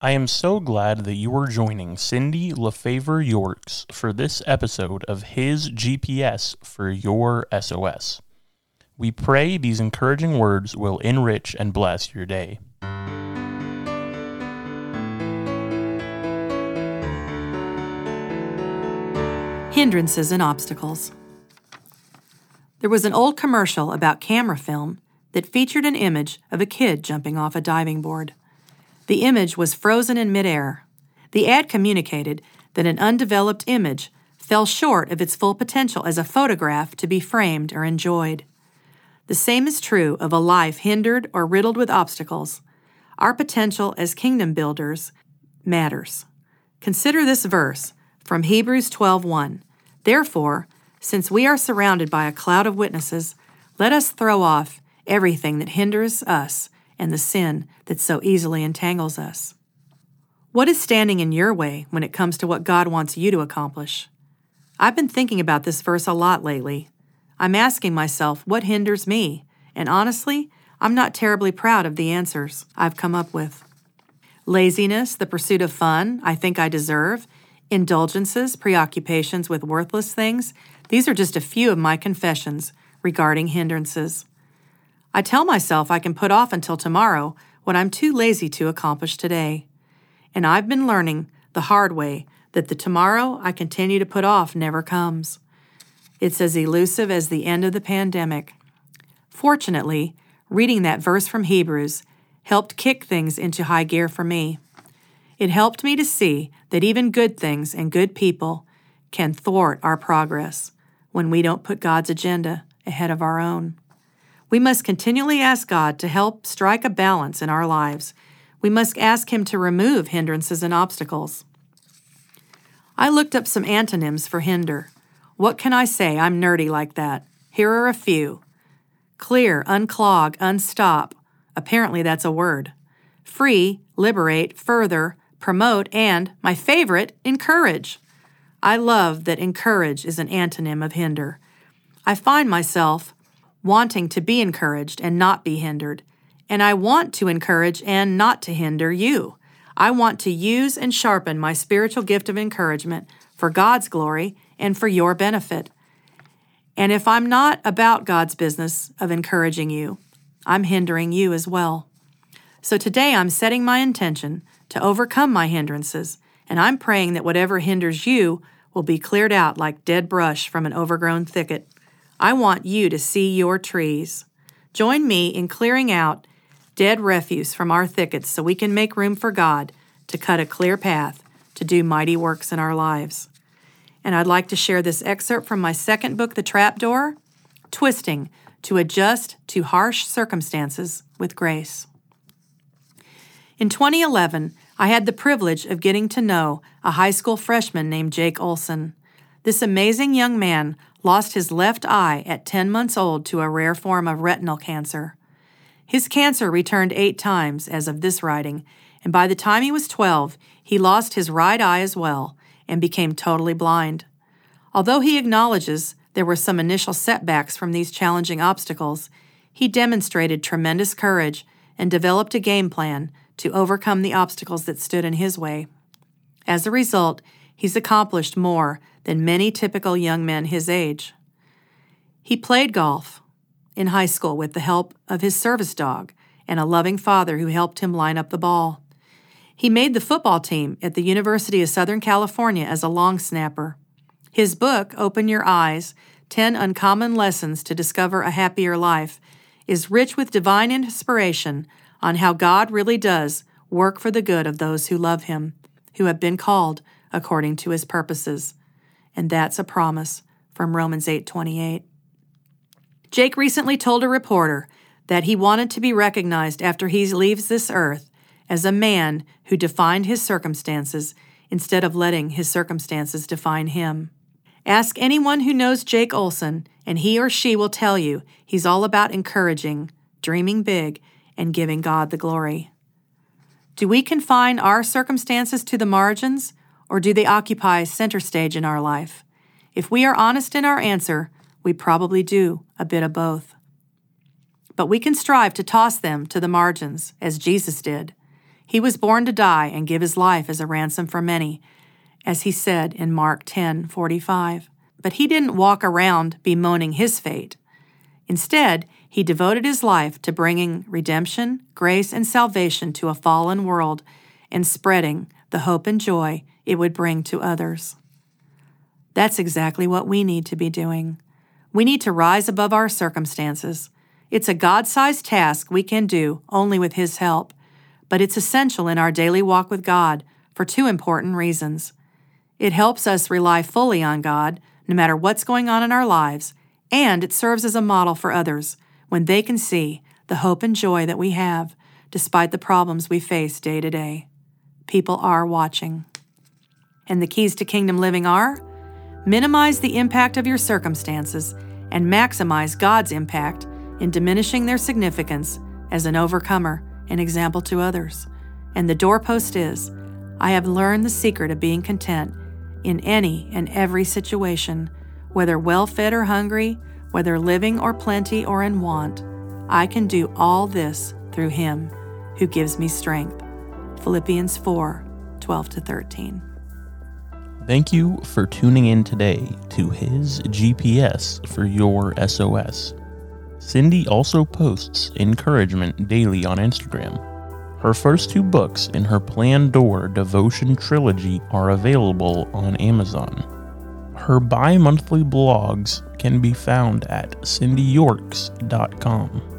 I am so glad that you are joining Cindy LaFavor Yorks for this episode of His GPS for Your SOS. We pray these encouraging words will enrich and bless your day. Hindrances and obstacles. There was an old commercial about camera film that featured an image of a kid jumping off a diving board. The image was frozen in midair. The ad communicated that an undeveloped image fell short of its full potential as a photograph to be framed or enjoyed. The same is true of a life hindered or riddled with obstacles. Our potential as kingdom builders matters. Consider this verse from Hebrews 12:1. Therefore, since we are surrounded by a cloud of witnesses, let us throw off everything that hinders us and the sin that so easily entangles us. What is standing in your way when it comes to what God wants you to accomplish? I've been thinking about this verse a lot lately. I'm asking myself what hinders me, and honestly, I'm not terribly proud of the answers I've come up with. Laziness, the pursuit of fun I think I deserve, indulgences, preoccupations with worthless things, these are just a few of my confessions regarding hindrances. I tell myself I can put off until tomorrow what I'm too lazy to accomplish today. And I've been learning the hard way that the tomorrow I continue to put off never comes. It's as elusive as the end of the pandemic. Fortunately, reading that verse from Hebrews helped kick things into high gear for me. It helped me to see that even good things and good people can thwart our progress when we don't put God's agenda ahead of our own. We must continually ask God to help strike a balance in our lives. We must ask Him to remove hindrances and obstacles. I looked up some antonyms for hinder. What can I say? I'm nerdy like that. Here are a few clear, unclog, unstop. Apparently, that's a word. Free, liberate, further, promote, and, my favorite, encourage. I love that encourage is an antonym of hinder. I find myself wanting to be encouraged and not be hindered. And I want to encourage and not to hinder you. I want to use and sharpen my spiritual gift of encouragement for God's glory and for your benefit. And if I'm not about God's business of encouraging you, I'm hindering you as well. So today I'm setting my intention to overcome my hindrances, and I'm praying that whatever hinders you will be cleared out like dead brush from an overgrown thicket. I want you to see your trees. Join me in clearing out dead refuse from our thickets so we can make room for God to cut a clear path to do mighty works in our lives. And I'd like to share this excerpt from my second book, The Trapdoor Twisting to Adjust to Harsh Circumstances with Grace. In 2011, I had the privilege of getting to know a high school freshman named Jake Olson. This amazing young man lost his left eye at 10 months old to a rare form of retinal cancer. His cancer returned eight times as of this writing, and by the time he was 12, he lost his right eye as well and became totally blind. Although he acknowledges there were some initial setbacks from these challenging obstacles, he demonstrated tremendous courage and developed a game plan to overcome the obstacles that stood in his way. As a result, he's accomplished more than many typical young men his age. He played golf in high school with the help of his service dog and a loving father who helped him line up the ball. He made the football team at the University of Southern California as a long snapper. His book, Open Your Eyes 10 Uncommon Lessons to Discover a Happier Life, is rich with divine inspiration on how God really does work for the good of those who love Him, who have been called according to His purposes and that's a promise from Romans 8:28. Jake recently told a reporter that he wanted to be recognized after he leaves this earth as a man who defined his circumstances instead of letting his circumstances define him. Ask anyone who knows Jake Olson, and he or she will tell you he's all about encouraging, dreaming big, and giving God the glory. Do we confine our circumstances to the margins, or do they occupy center stage in our life? If we are honest in our answer, we probably do a bit of both. But we can strive to toss them to the margins, as Jesus did. He was born to die and give his life as a ransom for many, as he said in Mark 10:45. But he didn't walk around bemoaning his fate. Instead, he devoted his life to bringing redemption, grace, and salvation to a fallen world and spreading the hope and joy it would bring to others. That's exactly what we need to be doing. We need to rise above our circumstances. It's a God sized task we can do only with His help, but it's essential in our daily walk with God for two important reasons. It helps us rely fully on God, no matter what's going on in our lives, and it serves as a model for others when they can see the hope and joy that we have despite the problems we face day to day. People are watching. And the keys to kingdom living are minimize the impact of your circumstances and maximize God's impact in diminishing their significance as an overcomer and example to others. And the doorpost is I have learned the secret of being content in any and every situation, whether well fed or hungry, whether living or plenty or in want. I can do all this through Him who gives me strength. Philippians 4 12 to 13. Thank you for tuning in today to his GPS for your SOS. Cindy also posts encouragement daily on Instagram. Her first two books in her Plan Door devotion trilogy are available on Amazon. Her bi monthly blogs can be found at cindyyorks.com.